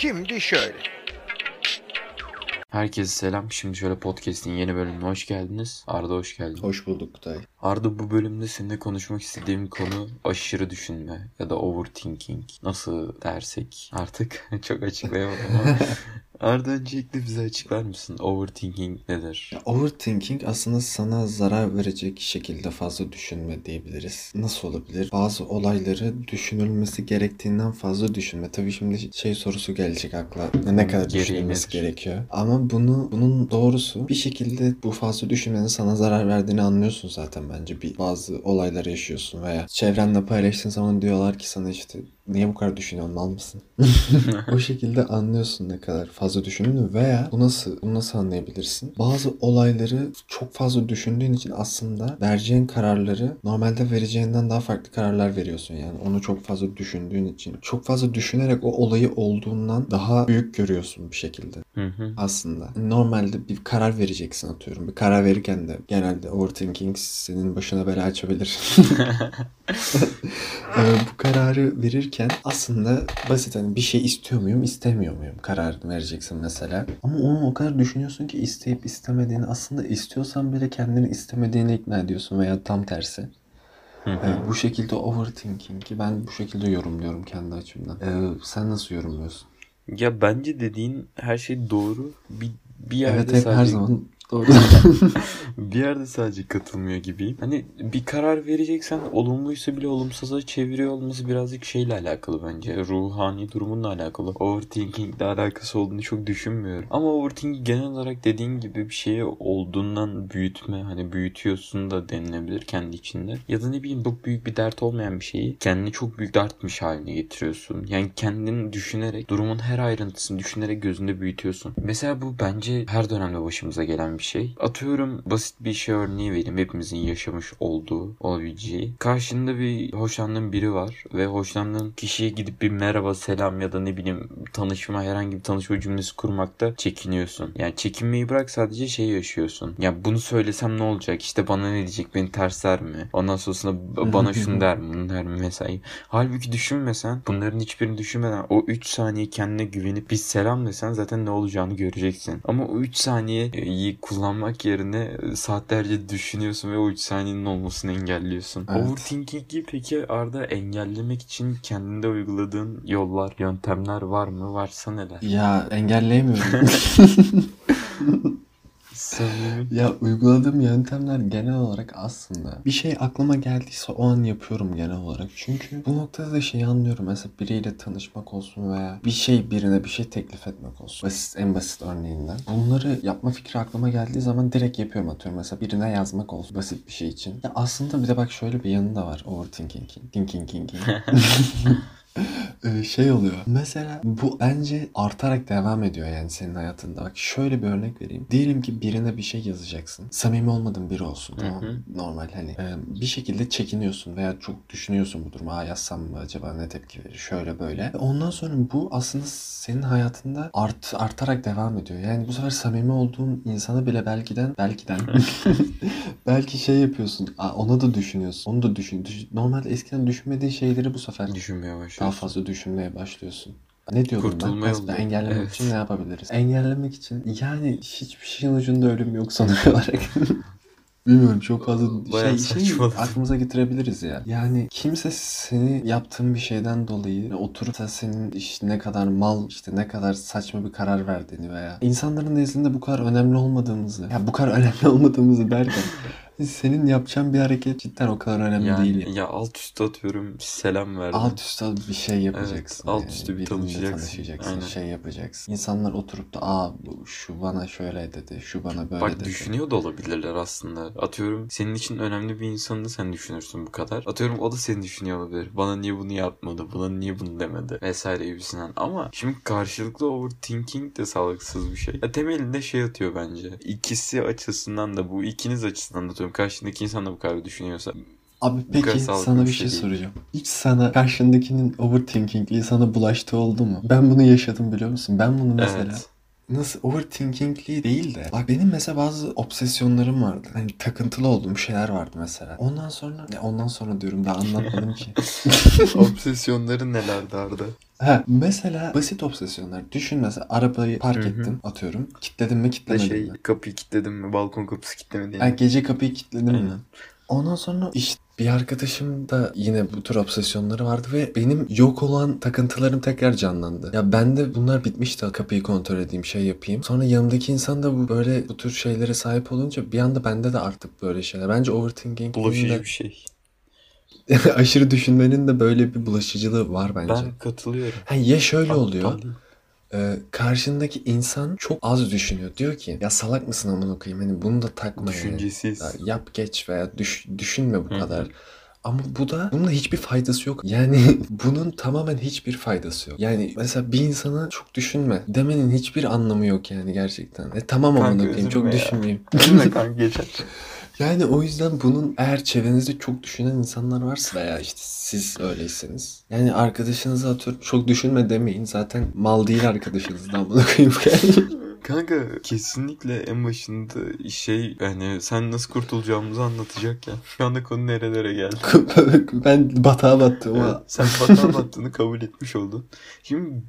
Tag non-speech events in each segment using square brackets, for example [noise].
Şimdi şöyle. Herkese selam. Şimdi şöyle podcast'in yeni bölümüne hoş geldiniz. Arda hoş geldin. Hoş bulduk Kutay. Arda bu bölümde seninle konuşmak istediğim konu aşırı düşünme ya da overthinking. Nasıl dersek artık [laughs] çok açıklayamadım ama. [laughs] Arda öncelikle bize açıklar mısın? Overthinking nedir? Ya, overthinking aslında sana zarar verecek şekilde fazla düşünme diyebiliriz. Nasıl olabilir? Bazı olayları düşünülmesi gerektiğinden fazla düşünme. Tabii şimdi şey sorusu gelecek akla. Ne kadar Gereği düşünülmesi nedir? gerekiyor? Ama bunu bunun doğrusu bir şekilde bu fazla düşünmenin sana zarar verdiğini anlıyorsun zaten bence. Bir bazı olaylar yaşıyorsun veya çevrenle paylaştığın zaman diyorlar ki sana işte niye bu kadar düşünüyorsun mal mısın? [laughs] o şekilde anlıyorsun ne kadar fazla düşündüğünü veya bu nasıl bunu nasıl anlayabilirsin? Bazı olayları çok fazla düşündüğün için aslında vereceğin kararları normalde vereceğinden daha farklı kararlar veriyorsun yani. Onu çok fazla düşündüğün için. Çok fazla düşünerek o olayı olduğundan daha büyük görüyorsun bir şekilde Hı hı. aslında. Normalde bir karar vereceksin atıyorum. Bir karar verirken de genelde overthinking senin başına bela açabilir. [laughs] Ee, bu kararı verirken aslında basit hani bir şey istiyor muyum, istemiyor muyum kararını vereceksin mesela. Ama onu o kadar düşünüyorsun ki isteyip istemediğini aslında istiyorsan bile kendini istemediğini ikna ediyorsun veya tam tersi. Hı hı. Ee, bu şekilde overthinking'i ben bu şekilde yorumluyorum kendi açımdan. Ee, sen nasıl yorumluyorsun? Ya bence dediğin her şey doğru. Bir, bir yerde Evet hep her sadece zaman doğru. [laughs] bir yerde sadece katılmıyor gibiyim. Hani bir karar vereceksen olumluysa bile olumsuza çeviriyor olması birazcık şeyle alakalı bence. Ruhani durumunla alakalı. Overthinking ile alakası olduğunu çok düşünmüyorum. Ama overthinking genel olarak dediğin gibi bir şeyi olduğundan büyütme. Hani büyütüyorsun da denilebilir kendi içinde. Ya da ne bileyim çok büyük bir dert olmayan bir şeyi kendini çok büyük dertmiş haline getiriyorsun. Yani kendini düşünerek durumun her ayrıntısını düşünerek gözünde büyütüyorsun. Mesela bu bence her dönemde başımıza gelen bir şey. Atıyorum basit bir şey örneği vereyim. Hepimizin yaşamış olduğu olabileceği. Karşında bir hoşlandığın biri var ve hoşlandığın kişiye gidip bir merhaba selam ya da ne bileyim tanışma herhangi bir tanışma cümlesi kurmakta çekiniyorsun. Yani çekinmeyi bırak sadece şey yaşıyorsun. Ya bunu söylesem ne olacak? İşte bana ne diyecek? Beni tersler mi? Ondan sonrasında bana [laughs] şunu der mi? Bunu der mi? Mesela. Halbuki düşünmesen bunların hiçbirini düşünmeden o 3 saniye kendine güvenip bir selam desen zaten ne olacağını göreceksin. Ama o 3 saniyeyi kullanmak yerine e, saatlerce düşünüyorsun ve o 3 saniyenin olmasını engelliyorsun. Evet. Overthinking'i peki Arda engellemek için kendinde uyguladığın yollar, yöntemler var mı? Varsa neler? ya engelleyemiyorum. [laughs] [laughs] Samimi. Ya uyguladığım yöntemler genel olarak aslında bir şey aklıma geldiyse o an yapıyorum genel olarak. Çünkü bu noktada da şeyi anlıyorum. Mesela biriyle tanışmak olsun veya bir şey birine bir şey teklif etmek olsun. Basit, en basit örneğinden. Bunları yapma fikri aklıma geldiği zaman direkt yapıyorum atıyorum. Mesela birine yazmak olsun basit bir şey için. Ya aslında bir de bak şöyle bir yanı da var overthinking'in. Thinking, thinking. [laughs] Ee, şey oluyor. Mesela bu bence artarak devam ediyor yani senin hayatında. Bak şöyle bir örnek vereyim. Diyelim ki birine bir şey yazacaksın. Samimi olmadığın biri olsun tamam mı? Normal hani e, bir şekilde çekiniyorsun veya çok düşünüyorsun bu durumu. Aa yazsam mı acaba ne tepki verir? Şöyle böyle. Ondan sonra bu aslında senin hayatında art, artarak devam ediyor. Yani bu sefer samimi olduğun insana bile belkiden belkiden [laughs] belki şey yapıyorsun. Ona da düşünüyorsun. Onu da düşün. düşün. Normalde eskiden düşünmediğin şeyleri bu sefer Düşünmeye daha fazla düşünmeye başlıyorsun. Ne diyordum Kurtulma ben? yolu. Aslında engellemek Evet. için ne yapabiliriz? Engellemek için yani hiçbir şeyin ucunda ölüm yok sonuç olarak. [laughs] Bilmiyorum çok fazla Bayağı şey, şey aklımıza getirebiliriz ya. Yani kimse seni yaptığın bir şeyden dolayı oturup da senin işte ne kadar mal işte ne kadar saçma bir karar verdiğini veya insanların nezdinde bu kadar önemli olmadığımızı ya bu kadar [laughs] önemli olmadığımızı derken senin yapacağın bir hareket cidden o kadar önemli Yani değil. ya alt üst atıyorum selam verdim. Alt üstte bir şey yapacaksın. alt yani. bir tanışacaksın. tanışacaksın, Aynen. şey yapacaksın. İnsanlar oturup da aa bu, şu bana şöyle dedi, şu bana böyle Bak dedi. düşünüyor da olabilirler aslında. Atıyorum senin için önemli bir insanı da sen düşünürsün bu kadar. Atıyorum o da seni düşünüyor olabilir. Bana niye bunu yapmadı? Bana niye bunu demedi? Vesaire gibisinden. Ama şimdi karşılıklı overthinking de sağlıksız bir şey. Ya temelinde şey atıyor bence. İkisi açısından da bu ikiniz açısından da atıyorum. Karşındaki insan da bu kadar düşünüyorsa. Abi peki sana bir şey şey değil. soracağım. Hiç sana karşındakinin overthinking'liği sana bulaştığı oldu mu? Ben bunu yaşadım biliyor musun? Ben bunu mesela Evet. Nasıl overthinkingli değil de bak benim mesela bazı obsesyonlarım vardı. Hani takıntılı olduğum şeyler vardı mesela. Ondan sonra ne ondan sonra diyorum daha anlatmadım ki. [laughs] Obsesyonları nelerdi Arda? Ha, mesela basit obsesyonlar. Düşün mesela arabayı park Hı hı. ettim atıyorum. Kilitledim mi Ne kilitlemedim şey mi? kapıyı kilitledim mi? Balkon kapısı kilitlemedi Ha, yani. gece kapıyı kilitledim mi? Ondan sonra işte bir arkadaşım da yine bu tür obsesyonları vardı ve benim yok olan takıntılarım tekrar canlandı. Ya ben de bunlar bitmişti kapıyı kontrol edeyim şey yapayım. Sonra yanımdaki insan da bu böyle bu tür şeylere sahip olunca bir anda bende de artık böyle şeyler. Bence overthinking Bulaşıcı bir şey. [laughs] aşırı düşünmenin de böyle bir bulaşıcılığı var bence. Ben katılıyorum. Ha, ya şöyle Aptal oluyor. değil. Ee, karşındaki insan çok az düşünüyor. Diyor ki ya salak mısın amına koyayım hani bunu da takma yani. Düşüncesiz. Ya yap geç veya düş, düşünme bu Hı kadar. Ama bu da bunun hiçbir faydası yok. Yani [laughs] bunun tamamen hiçbir faydası yok. Yani mesela bir insana çok düşünme demenin hiçbir anlamı yok yani gerçekten. E tamam amına koyayım çok ya. düşünmeyeyim. Üzülme [laughs] kanka geçer. Yani o yüzden bunun eğer çevrenizde çok düşünen insanlar varsa veya işte siz öyleyseniz. Yani arkadaşınıza atıyorum çok düşünme demeyin. Zaten mal değil arkadaşınızdan amına koyayım yani. [laughs] Kanka kesinlikle en başında şey yani sen nasıl kurtulacağımızı anlatacak ya. Şu anda konu nerelere geldi. [laughs] ben batağa battım Evet, ama. sen vatan battığını kabul etmiş oldun. Şimdi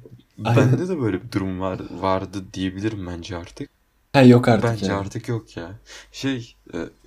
Aynen. bende de böyle bir durum var vardı diyebilirim bence artık. Ha yok artık bence yani. artık yok ya. Şey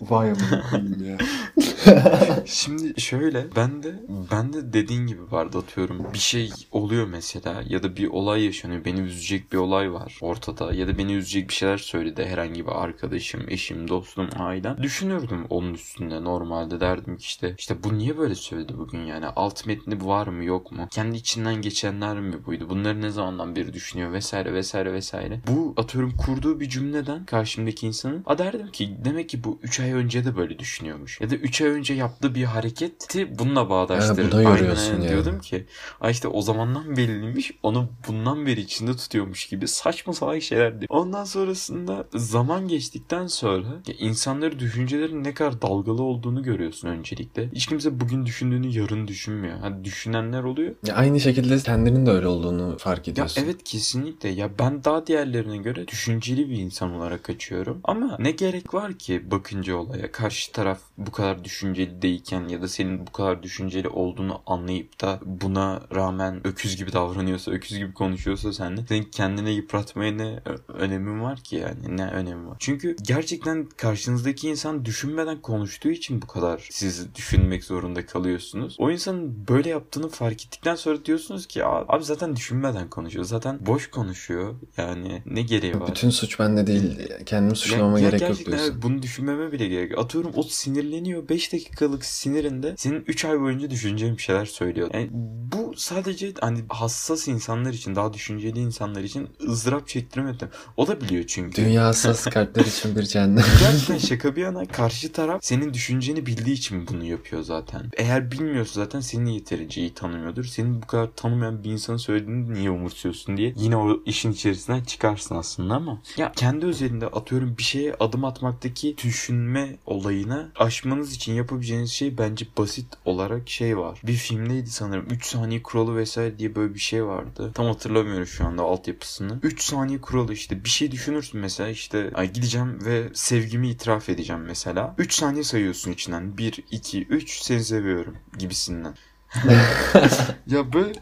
Vay amına ya. [laughs] Şimdi şöyle ben de ben de dediğin gibi vardı atıyorum. Bir şey oluyor mesela ya da bir olay yaşanıyor beni üzecek bir olay var ortada ya da beni üzecek bir şeyler söyledi herhangi bir arkadaşım eşim dostum ailem. Düşünürdüm onun üstünde normalde derdim ki işte işte bu niye böyle söyledi bugün yani? Alt metni var mı yok mu? Kendi içinden geçenler mi buydu? Bunları ne zamandan beri düşünüyor vesaire vesaire vesaire. Bu atıyorum kurduğu bir cümleden karşımdaki insanın a derdim ki demek ki bu 3 ay önce de böyle düşünüyormuş ya da 3 ay önce yaptığı bir hareketi bununla bağdaştırır. Ha, buna yoruyorsun aynen. yani. Diyordum ki ay işte o zamandan belliymiş onu bundan beri içinde tutuyormuş gibi saçma salak şeyler diyor. Ondan sonrasında zaman geçtikten sonra ya insanların düşüncelerinin ne kadar dalgalı olduğunu görüyorsun öncelikle. Hiç kimse bugün düşündüğünü yarın düşünmüyor. Hani düşünenler oluyor. Ya aynı şekilde kendinin de öyle olduğunu fark Ya ediyorsun. evet kesinlikle. Ya ben daha diğerlerine göre düşünceli bir insan olarak açıyorum. Ama ne gerek var ki bakınca olaya karşı taraf bu kadar düşünceli değilken ya da senin bu kadar düşünceli olduğunu anlayıp da buna rağmen öküz gibi davranıyorsa, öküz gibi konuşuyorsa seninle senin kendine yıpratmaya ne önemi var ki yani? Ne önemi var? Çünkü gerçekten karşınızdaki insan düşünmeden konuştuğu için bu kadar siz düşünmek zorunda kalıyorsunuz. O insanın böyle yaptığını fark ettikten sonra diyorsunuz ki "Aa, abi zaten düşünmeden konuşuyor. Zaten boş konuşuyor. Yani ne gereği var? Bütün suç bende değil. Kendimi suçlamama ya gerek yok diyorsun. evet, bunu düşünmeme bile gerek. Atıyorum o sinirleniyor 5 dakikalık sinirinde senin 3 ay boyunca düşüneceğin bir şeyler söylüyor. Yani bu sadece hani hassas insanlar için daha düşünceli insanlar için ızdırap çektirmedim. O da biliyor çünkü. Dünya hassas [laughs] kalpler için bir cennet. Gerçekten şaka bir yana karşı taraf senin düşünceni bildiği için bunu yapıyor zaten. Eğer bilmiyorsa zaten seni yeterince iyi tanımıyordur. Senin bu kadar tanımayan bir insanın söylediğini niye umursuyorsun diye yine o işin içerisinden çıkarsın aslında ama ya kendi özelinde atıyorum bir şeye adım atmaktaki düşünme olayını aşmanız için yapabileceğiniz şey bence basit olarak şey var. Bir filmdeydi sanırım 3 saniye kuralı vesaire diye böyle bir şey vardı. Tam hatırlamıyorum şu anda altyapısını. 3 saniye kuralı işte bir şey düşünürsün mesela işte ay gideceğim ve sevgimi itiraf edeceğim mesela. 3 saniye sayıyorsun içinden. 1, 2, 3 seni seviyorum gibisinden. [laughs] ya böyle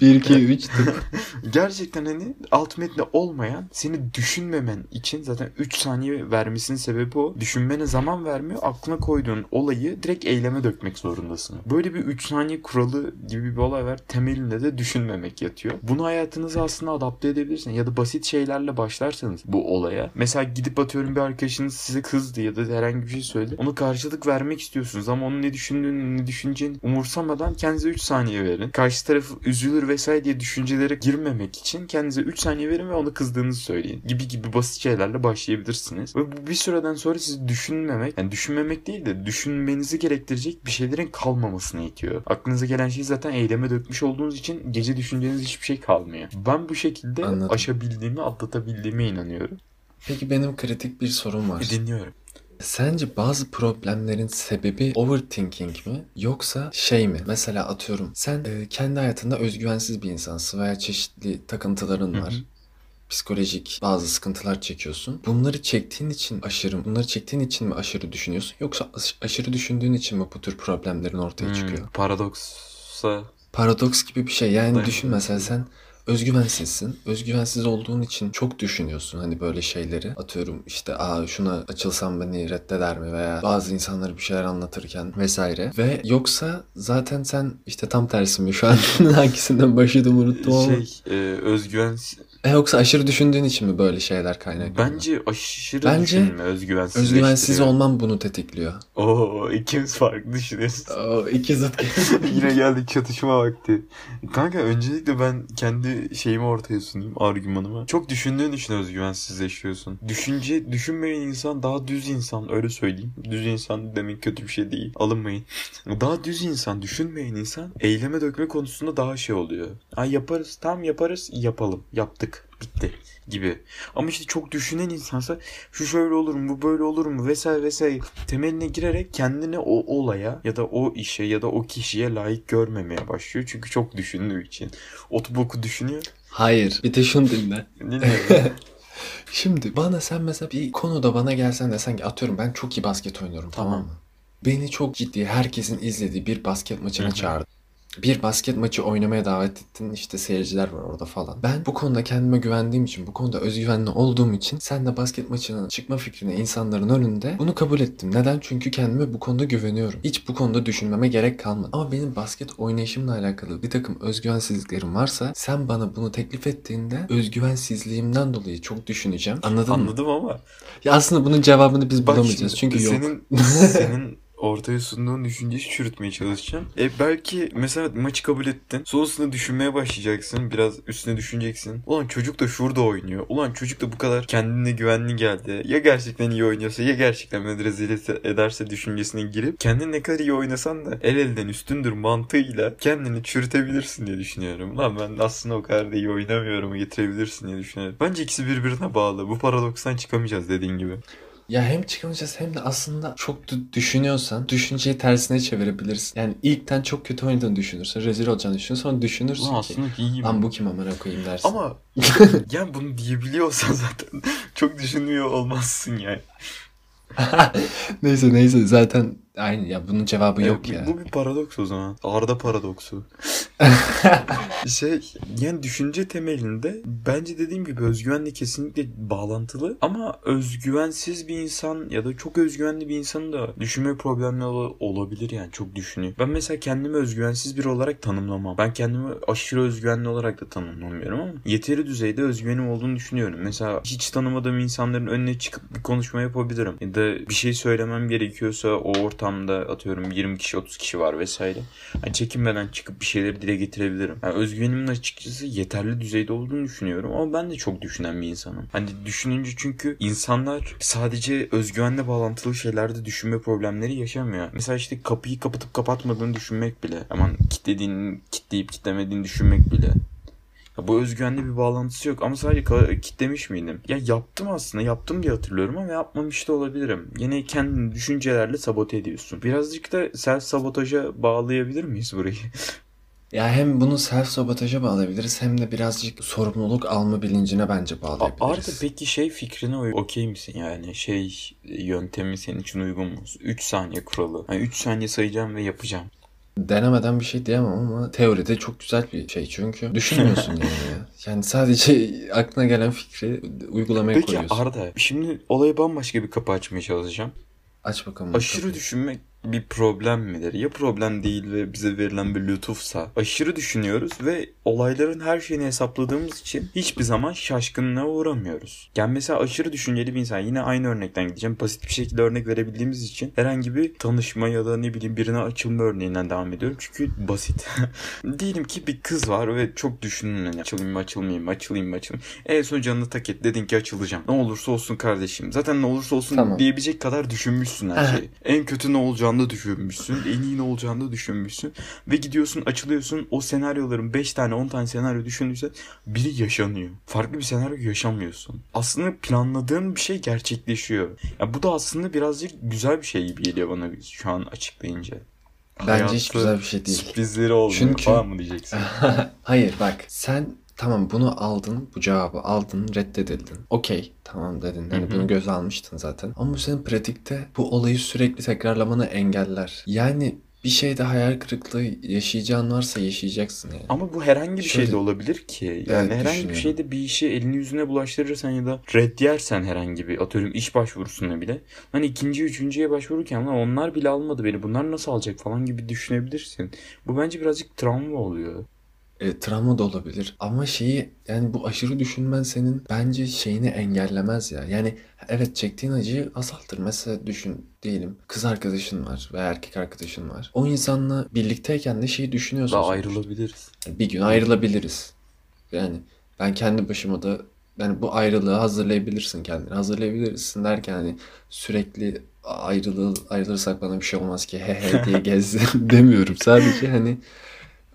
1, 2, 3 tıp. gerçekten hani alt metni olmayan seni düşünmemen için zaten 3 saniye vermesinin sebebi o. Düşünmene zaman vermiyor. Aklına koyduğun olayı direkt eyleme dökmek zorundasın. Böyle bir 3 saniye kuralı gibi bir olay var. Temelinde de düşünmemek yatıyor. Bunu hayatınıza aslında adapte edebilirsin. Ya da basit şeylerle başlarsanız bu olaya. Mesela gidip atıyorum bir arkadaşınız size kızdı ya da herhangi bir şey söyledi. Ona karşılık vermek istiyorsunuz ama onun ne düşündüğünü ne düşüneceğini umursamadan kendinize 3 saniye verin. Karşı taraf üzülür vesaire diye düşüncelere girmemek için kendinize 3 saniye verin ve ona kızdığınızı söyleyin. Gibi gibi basit şeylerle başlayabilirsiniz. Ve bu bir süreden sonra sizi düşünmemek, yani düşünmemek değil de düşünmenizi gerektirecek bir şeylerin kalmamasını itiyor. Aklınıza gelen şeyi zaten eyleme dökmüş olduğunuz için gece düşüneceğiniz hiçbir şey kalmıyor. Ben bu şekilde Anladım. aşabildiğimi, atlatabildiğime inanıyorum. Peki benim kritik bir sorum var. Dinliyorum. Sence bazı problemlerin sebebi overthinking mi yoksa şey mi? Mesela atıyorum sen e, kendi hayatında özgüvensiz bir insansın veya çeşitli takıntıların Hı hı. var. psikolojik bazı sıkıntılar çekiyorsun. Bunları çektiğin için aşırı, bunları çektiğin için mi aşırı düşünüyorsun yoksa aş- aşırı düşündüğün için mi bu tür problemlerin ortaya Hmm, çıkıyor? Paradoksa Paradoks gibi bir şey. Yani Değil. düşün mesela sen özgüvensizsin. Özgüvensiz olduğun için çok düşünüyorsun hani böyle şeyleri. Atıyorum işte aa şuna açılsam beni reddeder mi veya bazı insanlara bir şeyler anlatırken vesaire. Ve yoksa zaten sen işte tam tersi mi şu an [laughs] hangisinden başladım unuttum ama. şey e, özgüven E yoksa aşırı düşündüğün için mi böyle şeyler kaynaklanıyor? bence aşırı Bence düşünme özgüvensiz. Özgüvensiz olman bunu tetikliyor. Oo ikimiz farklı düşünüyoruz. O iki zıt. [laughs] Yine geldik çatışma vakti. Kanka öncelikle ben kendi şeyimi ortaya sunayım argümanımı. Çok düşündüğün için özgüvensizleşiyorsun. Düşünce düşünmeyen insan daha düz insan öyle söyleyeyim. Düz insan demek kötü bir şey değil. Alınmayın. [laughs] Daha düz insan, düşünmeyen insan eyleme dökme konusunda daha şey oluyor. Ay yaparız, tam yaparız, yapalım. Yaptık, bitti gibi. Ama işte çok düşünen insansa şu şöyle olur mu, bu böyle olur mu vesaire vesaire temeline girerek kendini o olaya ya da o işe ya da o kişiye layık görmemeye başlıyor. Çünkü çok düşündüğü için. Otoboku düşünüyor. Hayır. Bir de şunu dinle. Dinliyorum. [laughs] Şimdi bana sen mesela bir konuda bana gelsen desen ki atıyorum ben çok iyi basket oynuyorum tamam, Tamam. mı? Beni çok ciddi herkesin izlediği bir basket maçına çağırdın. Bir basket maçı oynamaya davet ettin işte seyirciler var orada falan. Ben bu konuda kendime güvendiğim için bu konuda özgüvenli olduğum için sen de basket maçına çıkma fikrine insanların önünde bunu kabul ettim. Neden? Çünkü kendime bu konuda güveniyorum. Hiç bu konuda düşünmeme gerek kalmadı. Ama benim basket oynayışımla alakalı bir takım özgüvensizliklerim varsa sen bana bunu teklif ettiğinde özgüvensizliğimden dolayı çok düşüneceğim. Anladın mı? Anladım ama. Ya aslında bunun cevabını biz Bak bulamayacağız. şimdi, Çünkü yok. senin, [laughs] senin ortaya sunduğun düşünceyi çürütmeye çalışacağım. E belki mesela maçı kabul ettin. Sonrasında düşünmeye başlayacaksın. Biraz üstüne düşüneceksin. Ulan çocuk da şurada oynuyor. Ulan çocuk da bu kadar kendine güvenli geldi. Ya gerçekten iyi oynuyorsa ya gerçekten beni rezil ederse düşüncesine girip kendin ne kadar iyi oynasan da el elden üstündür mantığıyla kendini çürütebilirsin diye düşünüyorum. Lan ben aslında o kadar da iyi oynamıyorum getirebilirsin diye düşünüyorum. Bence ikisi birbirine bağlı. Bu paradokstan çıkamayacağız dediğin gibi. Ya hem çıkamayacağız hem de aslında çok düşünüyorsan düşünceyi tersine çevirebilirsin. Yani ilkten çok kötü oynadığını düşünürsen, rezil olacağını düşünürsen sonra düşünürsün Ulan ki. aslında iyi Lan bu kim amına koyayım dersin. Ama [laughs] yani bunu diyebiliyorsan zaten [laughs] çok düşünmüyor olmazsın yani. [laughs] neyse neyse zaten aynı ya bunun cevabı yok Evet, ya. Bu bir paradoks o zaman. Arda paradoksu. [laughs] şey yani düşünce temelinde bence dediğim gibi özgüvenle kesinlikle bağlantılı ama özgüvensiz bir insan ya da çok özgüvenli bir insanın da düşünme problemleri ol- olabilir yani çok düşünüyor. Ben mesela kendimi özgüvensiz biri olarak tanımlamam. Ben kendimi aşırı özgüvenli olarak da tanımlamıyorum ama yeteri düzeyde özgüvenim olduğunu düşünüyorum. Mesela hiç tanımadığım insanların önüne çıkıp bir konuşma yapabilirim. Ya da bir şey söylemem gerekiyorsa o ortamda atıyorum 20 kişi 30 kişi var vesaire. Yani çekinmeden çıkıp bir şeyleri dile getirebilirim. Yani özgüvenimin açıkçası yeterli düzeyde olduğunu düşünüyorum ama ben de çok düşünen bir insanım. Hani düşününce çünkü insanlar sadece özgüvenle bağlantılı şeylerde düşünme problemleri yaşamıyor. Mesela işte kapıyı kapatıp kapatmadığını düşünmek bile. Aman kilitlediğini, kilitleyip kitlemediğini düşünmek bile. Ya bu özgüvenle bir bağlantısı yok ama sadece kitlemiş miydim? Ya yaptım aslında yaptım diye hatırlıyorum ama yapmamış da olabilirim. Yine kendini düşüncelerle sabote ediyorsun. Birazcık da self sabotaja bağlayabilir miyiz burayı? Ya hem bunu self sabotaja bağlayabiliriz hem de birazcık sorumluluk alma bilincine bence bağlayabiliriz. Arda peki şey fikrine okey misin yani şey yöntemi senin için uygun mu? 3 saniye kuralı. Yani 3 saniye sayacağım ve yapacağım. Denemeden bir şey diyemem ama teoride çok güzel bir şey çünkü düşünmüyorsun [laughs] yani ya. Yani sadece aklına gelen fikri uygulamaya Peki koyuyorsun. Arda şimdi olaya bambaşka bir kapı açmaya çalışacağım. Aç bakalım. Aşırı kapıyı. düşünmek bir problem midir? Ya problem değil ve bize verilen bir lütufsa? Aşırı düşünüyoruz ve olayların her şeyini hesapladığımız için hiçbir zaman şaşkınlığa uğramıyoruz. Yani mesela aşırı düşünceli bir insan yine aynı örnekten gideceğim. Basit bir şekilde örnek verebildiğimiz için herhangi bir tanışma ya da ne bileyim birine açılma örneğinden devam ediyorum. Çünkü basit. [laughs] Diyelim ki bir kız var ve çok düşünün. Yani açılayım mı açılmayayım mı açılayım mı açılayım. En son canını tak et dedin ki açılacağım. Ne olursa olsun kardeşim. Zaten ne olursa olsun Tamam. diyebilecek kadar düşünmüşsün her şeyi. En kötü ne olacağını da düşünmüşsün. En iyi ne olacağını düşünmüşsün. Ve gidiyorsun açılıyorsun. O senaryoların 5 tane 10 tane senaryo düşündüysen biri yaşanıyor. Farklı bir senaryo yaşamıyorsun. Aslında planladığın bir şey gerçekleşiyor. Ya bu da aslında birazcık güzel bir şey gibi geliyor bana şu an açıklayınca. Bence hiç Hayatı güzel bir şey değil. Sürprizleri olmuyor Çünkü- falan mı diyeceksin? [laughs] Hayır bak sen tamam bunu aldın, bu cevabı aldın, reddedildin. Okey, tamam dedin. Hani bunu göze almıştın zaten. Ama bu senin pratikte bu olayı sürekli tekrarlamanı engeller. Yani bir şeyde hayal kırıklığı yaşayacağın varsa yaşayacaksın yani. Ama bu herhangi bir Şöyle- şey de olabilir ki. Yani Evet, herhangi bir şeyde bir işi elini yüzüne bulaştırırsan ya da red yersen herhangi bir atıyorum iş başvurusuna bile. Hani ikinci, üçüncüye başvururken lan onlar bile almadı beni. Bunlar nasıl alacak falan gibi düşünebilirsin. Bu bence birazcık travma oluyor. E, travma da olabilir ama şeyi yani bu aşırı düşünmen senin bence şeyini engellemez ya. Yani evet çektiğin acıyı azaltır. Mesela düşün diyelim kız arkadaşın var veya erkek arkadaşın var. O insanla birlikteyken de şeyi düşünüyorsun. Daha sonuçta. ayrılabiliriz. Bir gün ayrılabiliriz. Yani ben kendi başıma da yani bu ayrılığı hazırlayabilirsin kendini. Hazırlayabilirsin derken hani sürekli ayrılığı ayrılırsak bana bir şey olmaz ki he he diye [laughs] gez [laughs] demiyorum. Sadece hani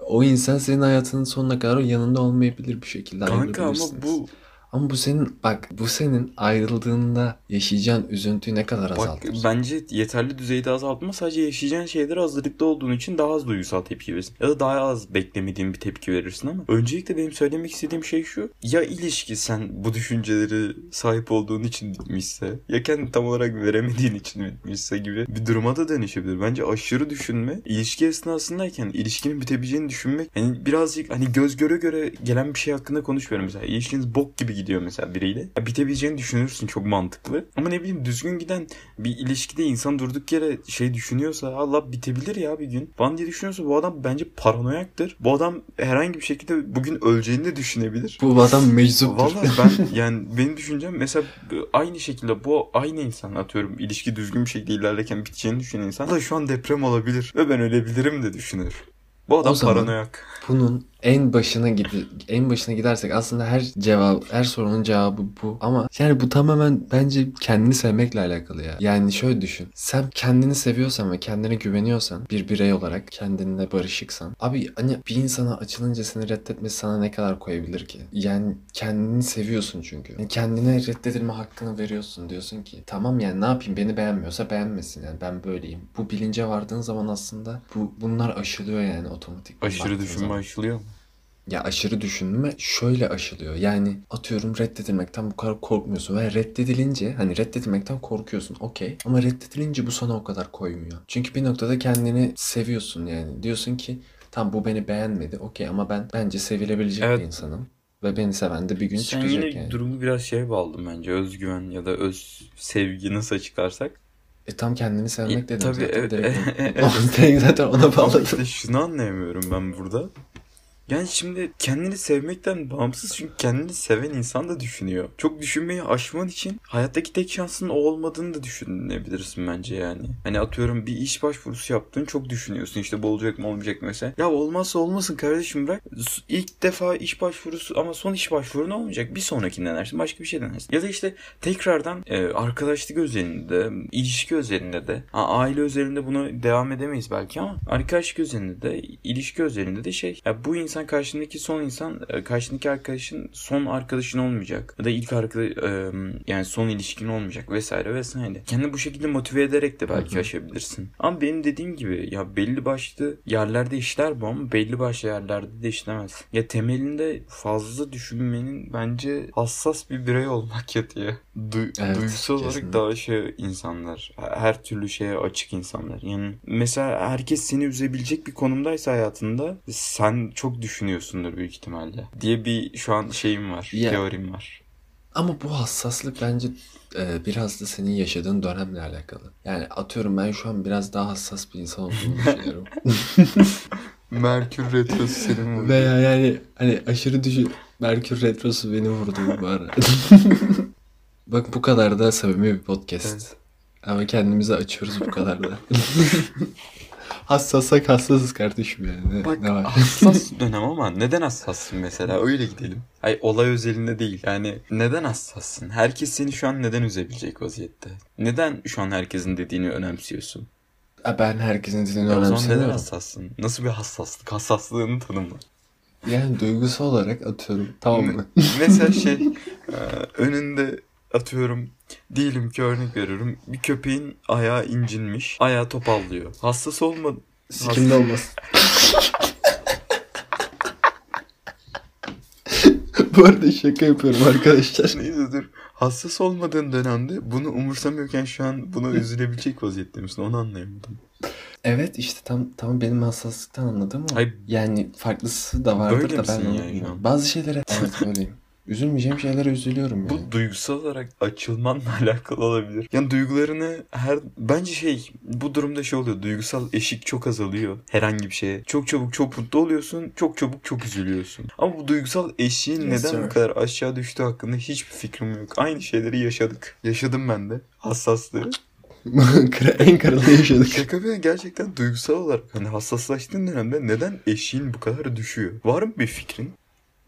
o insan senin hayatının sonuna kadar yanında olmayabilir bir şekilde Kanka ama bu Ama bu senin bak bu senin ayrıldığında yaşayacağın üzüntüyü ne kadar Bak azaltır. bence yeterli düzeyde azaltma sadece yaşayacağın şeylere hazırlıklı olduğun için daha az duygusal tepki verirsin. Ya da daha az beklemediğin bir tepki verirsin ama öncelikle benim söylemek istediğim şey şu. Ya ilişki sen bu düşünceleri sahip olduğun için bitmişse ya kendi tam olarak veremediğin için bitmişse gibi bir duruma da dönüşebilir. Bence aşırı düşünme ilişki esnasındayken ilişkinin bitebileceğini düşünmek hani birazcık hani göz göre göre gelen bir şey hakkında konuşmuyorum mesela. İlişkiniz bok gibi gidiyor mesela biriyle. Ya bitebileceğini düşünürsün çok mantıklı. Ama ne bileyim düzgün giden bir ilişkide insan durduk yere şey düşünüyorsa Allah bitebilir ya bir gün. Falan diye düşünüyorsa bu adam bence paranoyaktır. Bu adam herhangi bir şekilde bugün öleceğini de düşünebilir. Bu adam meczuptur. Valla ben [laughs] yani benim düşüncem mesela aynı şekilde bu aynı insan atıyorum ilişki düzgün bir şekilde ilerlerken biteceğini düşünen insan da şu an deprem olabilir ve ben ölebilirim de düşünür. Bu adam O paranoyak. Bunun en başına gidi en başına gidersek aslında her cevap her sorunun cevabı bu ama yani bu tamamen bence kendini sevmekle alakalı ya. Yani şöyle düşün. Sen kendini seviyorsan ve kendine güveniyorsan bir birey olarak kendinle barışıksan abi hani bir insana açılınca seni reddetmesi sana ne kadar koyabilir ki? Yani kendini seviyorsun çünkü. Yani kendine reddedilme hakkını veriyorsun. Diyorsun ki tamam yani ne yapayım beni beğenmiyorsa beğenmesin yani ben böyleyim. Bu bilince vardığın zaman aslında bu bunlar aşılıyor yani otomatik. Aşırı düşünme aşılıyor mu? Ya aşırı düşünme şöyle aşılıyor. Yani atıyorum reddedilmekten bu kadar korkmuyorsun ve reddedilince hani reddedilmekten korkuyorsun okey ama reddedilince bu sana o kadar koymuyor. Çünkü bir noktada kendini seviyorsun yani. Diyorsun ki tam bu beni beğenmedi okey ama ben bence sevilebilecek Evet. bir insanım. Ve beni seven de bir gün Sen çıkacak yine yani. durumu biraz şey bağladın bence. Özgüven ya da öz sevgi nasıl açıklarsak. E tam kendini sevmek E, dedim tabii, zaten. evet, direkt. [laughs] [laughs] evet. Direkt zaten ona Ama bağladım. işte şunu anlayamıyorum ben burada. Yani şimdi kendini sevmekten bağımsız çünkü kendini seven insan da düşünüyor. Çok düşünmeyi aşman için hayattaki tek şansın o olmadığını da düşünebilirsin bence yani. Hani atıyorum bir iş başvurusu yaptın çok düşünüyorsun işte bu olacak mı olmayacak mı mesela. Ya olmazsa olmasın kardeşim bırak. İlk defa iş başvurusu ama son iş başvurun olmayacak. Bir sonrakini denersin başka bir şey denersin. Ya da işte tekrardan e, arkadaşlık özelinde, ilişki özelinde de, ha, aile özelinde bunu devam edemeyiz belki ama arkadaşlık özelinde de, ilişki özelinde de şey. Ya bu insan karşındaki son insan, e, karşındaki arkadaşın son arkadaşın olmayacak. Ya da ilk arkadaş, yani son ilişkin olmayacak vesaire vesaire. Kendini bu şekilde motive ederek de belki Hı hı. aşabilirsin. Ama benim dediğim gibi ya belli başlı yerlerde işler bu ama belli başlı yerlerde de işlemez. Ya temelinde fazla düşünmenin bence hassas bir birey olmak yatıyor. Du- Evet, duygusal olarak kesinlikle. daha şey insanlar. Her türlü şeye açık insanlar. Yani mesela herkes seni üzebilecek bir konumdaysa hayatında sen çok düşünüyorsundur büyük ihtimalle. Diye bir şu an şeyim var. Ya- Teorim var. Ama bu hassaslık bence e, biraz da senin yaşadığın dönemle alakalı. Yani atıyorum ben şu an biraz daha hassas bir insan olduğumu [laughs] düşünüyorum. Merkür retrosu senin Veya yani hani aşırı düşün... Merkür Retrosu beni vurdu bu ara. [laughs] Bak bu kadar da samimi bir podcast. Evet. Ama kendimizi açıyoruz bu kadar da. [laughs] Hassassak hassasız kardeşim yani. Ne, Bak ne var? hassas [laughs] dönem ama neden hassassın mesela öyle gidelim. Ay olay özelinde değil yani neden hassassın? Herkes seni şu an neden üzebilecek vaziyette? Neden şu an herkesin dediğini önemsiyorsun? Ben herkesin o zaman neden hassassın? Nasıl bir hassaslık? Hassaslığını tanımla. Yani duygusal olarak atıyorum. Tamam mı? Mesela [laughs] şey e, önünde atıyorum diyelim ki örnek veriyorum bir köpeğin ayağı incinmiş ayağı topallıyor. Hassas olma Sikimde olmaz. [laughs] Bu arada şaka yapıyorum arkadaşlar. Neyse dur. Hassas olmadığın dönemde bunu umursamıyorken şu an buna üzülebilecek vaziyette misin? Onu anlayamadım. Evet işte tam tam benim hassaslıktan anladım ama Hayır. yani farklısı da vardır da ben yani? Bazı şeylere evet böyleyim. Üzülmeyeceğim şeylere üzülüyorum yani. Bu duygusal olarak açılmanla [laughs] alakalı olabilir. Yani duygularını her bence şey bu durumda şey oluyor. Duygusal eşik çok azalıyor herhangi bir şeye. Çok çabuk çok mutlu oluyorsun. Çok çabuk çok üzülüyorsun. Ama bu duygusal eşiğin Yes, neden sir. bu kadar aşağı düştüğü hakkında hiçbir fikrim yok. Aynı şeyleri yaşadık. Yaşadım ben de. Hassaslığı. [laughs] en karalı yaşadık. Şaka bir gerçekten duygusal olarak hani hassaslaştığın dönemde neden eşiğin bu kadar düşüyor? Var mı bir fikrin?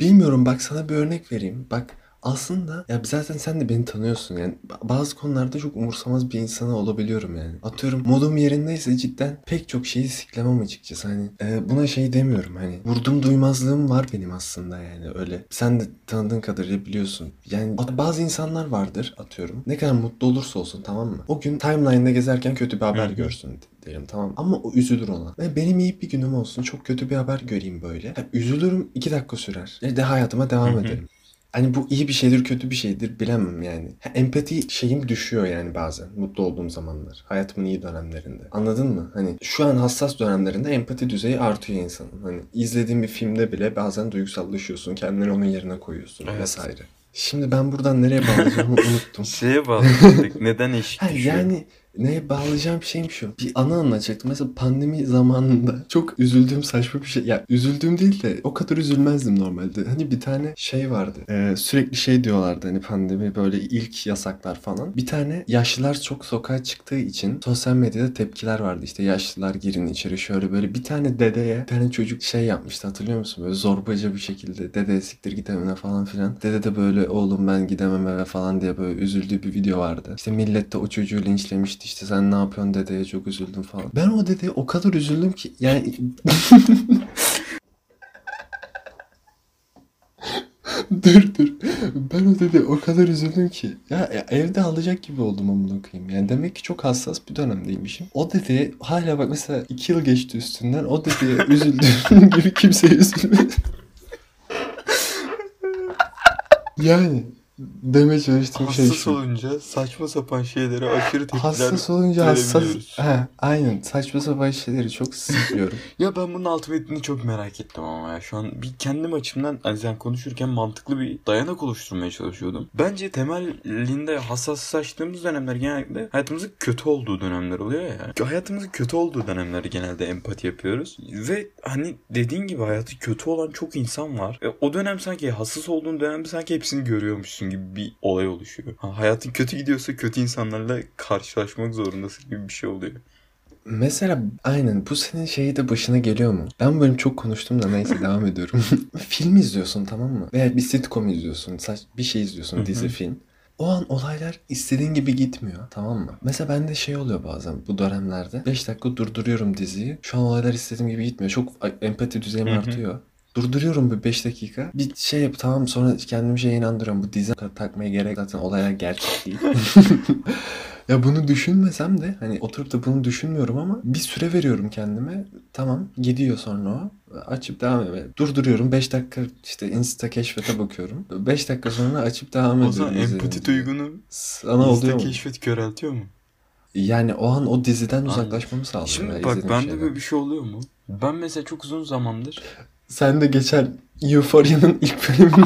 Bilmiyorum bak sana bir örnek vereyim. Bak aslında ya zaten sen de beni tanıyorsun yani Ba- bazı konularda çok umursamaz bir insana olabiliyorum yani. Atıyorum modum yerindeyse cidden pek çok şeyi siklemem açıkçası hani e, buna şey demiyorum hani vurdum duymazlığım var benim aslında yani öyle. Sen de tanıdığın kadarıyla biliyorsun. Yani bazı insanlar vardır atıyorum ne kadar mutlu olursa olsun tamam mı? O gün timeline'da gezerken kötü bir haber görsün diyelim tamam ama o üzülür ona. Ve benim iyi bir günüm olsun çok kötü bir haber göreyim böyle. Ha, üzülürüm iki dakika sürer. E de hayatıma devam ederim. Hani bu iyi bir şeydir kötü bir şeydir bilemem yani. Ha, empati şeyim düşüyor yani bazen mutlu olduğum zamanlar. Hayatımın iyi dönemlerinde. Anladın mı? Hani şu an hassas dönemlerinde empati düzeyi artıyor insanın. Hani izlediğin bir filmde bile bazen duygusallaşıyorsun. Kendini onun yerine koyuyorsun Evet. vesaire. Şimdi ben buradan nereye bağlayacağımı [laughs] unuttum. Şeye bağladık. neden eşik Ha, düşüyor? yani neye bağlayacağım şeyim şu. Bir anı anlatacaktım. Mesela pandemi zamanında [laughs] çok üzüldüğüm saçma bir şey. Ya üzüldüğüm değil de o kadar üzülmezdim normalde. Hani bir tane şey vardı. Ee, sürekli şey diyorlardı hani pandemi böyle ilk yasaklar falan. Bir tane yaşlılar çok sokağa çıktığı için sosyal medyada tepkiler vardı. İşte yaşlılar girin içeri şöyle böyle. Bir tane dedeye bir tane çocuk şey yapmıştı hatırlıyor musun? Böyle zorbaca bir şekilde dede siktir git evine falan filan. Dede de böyle oğlum ben gidemem eve falan diye böyle üzüldüğü bir video vardı. İşte millet de o çocuğu linçlemişti işte sen ne yapıyorsun dedeye çok üzüldüm falan. Ben o dedeye o kadar üzüldüm ki yani [laughs] dur dur. Ben o dedeye o kadar üzüldüm ki. Ya, ya evde alacak gibi oldum amına koyayım. Yani demek ki çok hassas bir dönemdeymişim. O dedeye hala bak mesela iki yıl geçti üstünden. O dedeye üzüldüğüm [laughs] gibi kimseye üzülmedi. [laughs] yani demeye çalıştığım şey Hassas şu. olunca saçma sapan şeylere aşırı tepkiler Hassas olunca hassas... He, aynen. Saçma sapan şeyleri çok sıkıyorum. [laughs] Ya ben bunun altı metnini çok merak ettim ama ya şu an bir kendim açımdan hani sen konuşurken mantıklı bir dayanak oluşturmaya çalışıyordum. Bence temelinde hassaslaştığımız dönemler genellikle hayatımızın kötü olduğu dönemler oluyor ya. Hayatımızın kötü olduğu dönemlerde genelde empati yapıyoruz. Ve hani dediğin gibi hayatı kötü olan çok insan var. Ve o dönem sanki hassas olduğun dönemde sanki hepsini görüyormuşsun gibi bir olay oluşuyor. Ha, hayatın kötü gidiyorsa kötü insanlarla karşılaşmak zorundasın gibi bir şey oluyor. Mesela aynen bu senin şeyi de başına geliyor mu? Ben bölüm çok konuştum da neyse [laughs] devam ediyorum. [laughs] film izliyorsun tamam mı? Veya bir sitcom izliyorsun. Bir şey izliyorsun dizi film. O an olaylar istediğin gibi gitmiyor tamam mı? Mesela bende şey oluyor bazen bu dönemlerde. 5 dakika durduruyorum diziyi. Şu an olaylar istediğim gibi gitmiyor. Çok empati düzeyim artıyor. Durduruyorum bir 5 dakika. Bir şey yap tamam sonra kendimi şeye inandırıyorum. Bu dizi takmaya gerek zaten olaylar gerçek değil. [laughs] ya bunu düşünmesem de hani oturup da bunu düşünmüyorum ama bir süre veriyorum kendime. Tamam gidiyor sonra o. Açıp devam ediyorum. Durduruyorum 5 dakika işte Insta keşfete bakıyorum. 5 dakika sonra açıp devam O ediyorum. zaman izlediğim empati duygunu Sana oluyor Insta keşfet köreltiyor mu? Yani o an o diziden uzaklaşmamı sağlıyor. Şimdi bak bende böyle bir şey oluyor mu? Ben mesela çok uzun zamandır Sen de geçen Euphoria'nın ilk bölümünü [laughs]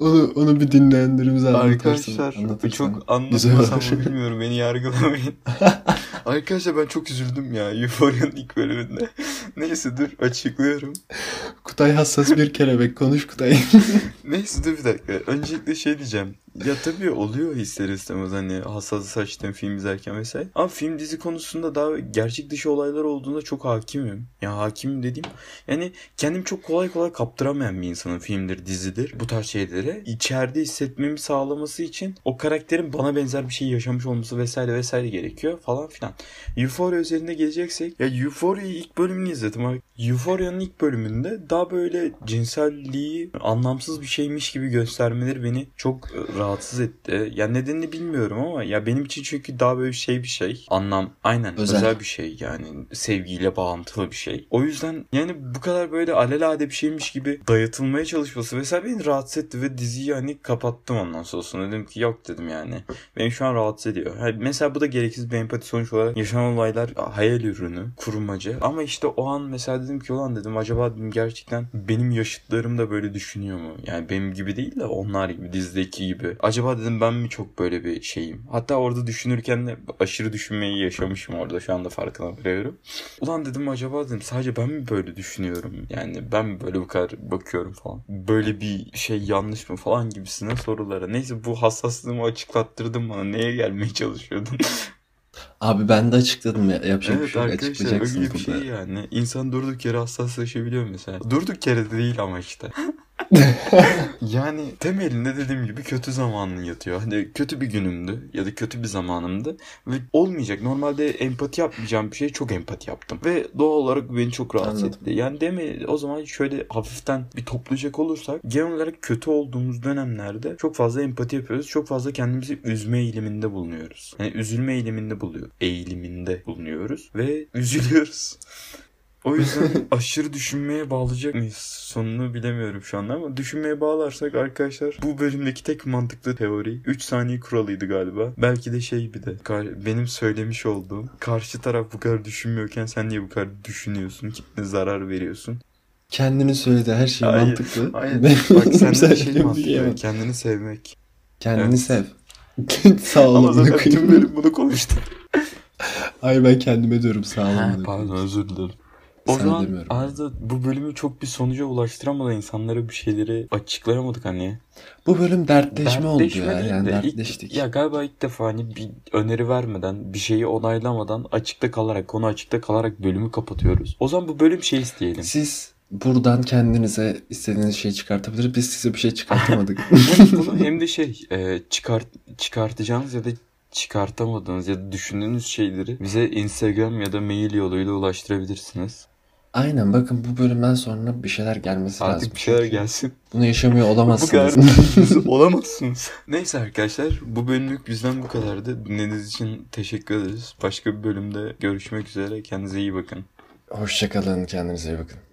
onu, onu bir dinleyenlerimize anlatırsın. Arkadaşlar Anlatırsan çok anlatmasam mı bilmiyorum beni yargılamayın. [laughs] Arkadaşlar ben çok üzüldüm ya Euphoria'nın ilk bölümünde. [laughs] Neyse dur açıklıyorum. Kutay hassas bir kelebek. Konuş Kutay. Neyse dur bir dakika. Öncelikle şey diyeceğim. Ya tabii oluyor ister istemez hani hassas saçtığım film izlerken vesaire. Ama film dizi konusunda daha gerçek dışı olaylar olduğunda çok hakimim. Ya hakimim dediğim yani kendim çok kolay kolay kaptıramayan bir insanın filmdir, dizidir bu tarz şeylere. içeride hissetmemi sağlaması için o karakterin bana benzer bir şey yaşamış olması vesaire vesaire gerekiyor falan filan. Euphoria üzerinde geleceksek ya Euphoria'yı ilk bölümünü izledim. abi. Euphoria'nın ilk bölümünde daha böyle cinselliği anlamsız bir şeymiş gibi göstermeleri beni çok e, rahatsız etti. Ya nedenini bilmiyorum ama ya benim için çünkü daha böyle şey bir şey. Anlam aynen Özel. özel, bir şey yani sevgiyle bağlantılı bir şey. O yüzden yani bu kadar böyle alelade bir şeymiş gibi dayatılmaya çalışması mesela beni rahatsız etti ve diziyi hani kapattım ondan sonrasında. Dedim ki yok dedim yani. Beni şu an rahatsız ediyor. Mesela bu da gereksiz bir empati sonuç olarak yaşanan olaylar hayal ürünü, kurmaca. Ama işte o an mesela dedim ki ulan dedim acaba dedim gerçekten benim yaşıtlarım da böyle düşünüyor mu? Yani benim gibi değil de onlar gibi dizideki gibi. Acaba dedim ben mi çok böyle bir şeyim? Hatta orada düşünürken de aşırı düşünmeyi yaşamışım orada şu anda farkına varıyorum. Ulan dedim acaba dedim sadece ben mi böyle düşünüyorum? Yani ben mi böyle bu kadar bakıyorum falan. Böyle bir şey yanlış mı falan gibisine sorulara. Neyse bu hassaslığımı açıklattırdım bana. Neye gelmeye çalışıyordun? [laughs] Abi ben de açıkladım ya. Yapacak bir evet şey yok. arkadaşlar Açıklayacaksın öyle bir şey yani. İnsan durduk yere hassaslaşabiliyor mesela. Durduk yere de değil ama işte. [laughs] [laughs] yani temelinde dediğim gibi kötü zamanın yatıyor. Hani kötü bir günümdü ya da kötü bir zamanımdı ve olmayacak. Normalde empati yapmayacağım bir şey çok empati yaptım. Ve doğal olarak beni çok rahatsız Anladım. etti. Yani deme o zaman şöyle hafiften bir toplayacak olursak genel olarak kötü olduğumuz dönemlerde çok fazla empati yapıyoruz. Çok fazla kendimizi üzme eğiliminde bulunuyoruz. Yani üzülme eğiliminde buluyor. Eğiliminde bulunuyoruz ve üzülüyoruz. O [laughs] yüzden aşırı düşünmeye bağlayacak mıyız? Sonunu bilemiyorum şu anda ama düşünmeye bağlarsak arkadaşlar bu bölümdeki tek mantıklı teori 3 saniye kuralıydı galiba. Belki de şey bir de benim söylemiş olduğum karşı taraf bu kadar düşünmüyorken sen niye bu kadar düşünüyorsun? Kitle zarar veriyorsun. Kendini söyledi her şey Hayır, mantıklı. Hayır. Bak sende de [laughs] şey mantıklı. diyemem. Kendini sevmek. Kendini Evet. sev. [laughs] sağ ol. Ama zaten tüm bölüm bunu konuştuk. Hayır ben kendime diyorum sağ ol. Ha, amına koyayım. pardon özür dilerim. O Sen zaman demiyorum. Arda bu bölümü çok bir sonuca ulaştıramadan insanlara bir şeyleri açıklayamadık hani. Bu bölüm dertleşme oldu Dertleşme ya. değil Yani de ilk- dertleştik. ya galiba ilk defa hani bir öneri vermeden, bir şeyi onaylamadan açıkta kalarak, konu açıkta kalarak bölümü kapatıyoruz. O zaman bu bölüm şey isteyelim. Siz buradan kendinize istediğiniz şeyi çıkartabiliriz. Biz size bir şey çıkartamadık. [laughs] bunu hem de şey e, çıkart çıkartacağınız ya da çıkartamadığınız ya da düşündüğünüz şeyleri bize Instagram ya da mail yoluyla ulaştırabilirsiniz. Aynen bakın bu bölümden sonra bir şeyler gelmesi lazım. Artık bir şeyler gelsin. Bunu yaşamıyor Bu olamazsınız. kadar [laughs] olamazsınız. Neyse arkadaşlar bu bölümlük bizden bu kadardı. Dinlediğiniz için teşekkür ederiz. Başka bir bölümde görüşmek üzere. Kendinize iyi bakın. Hoşçakalın. Kendinize iyi bakın.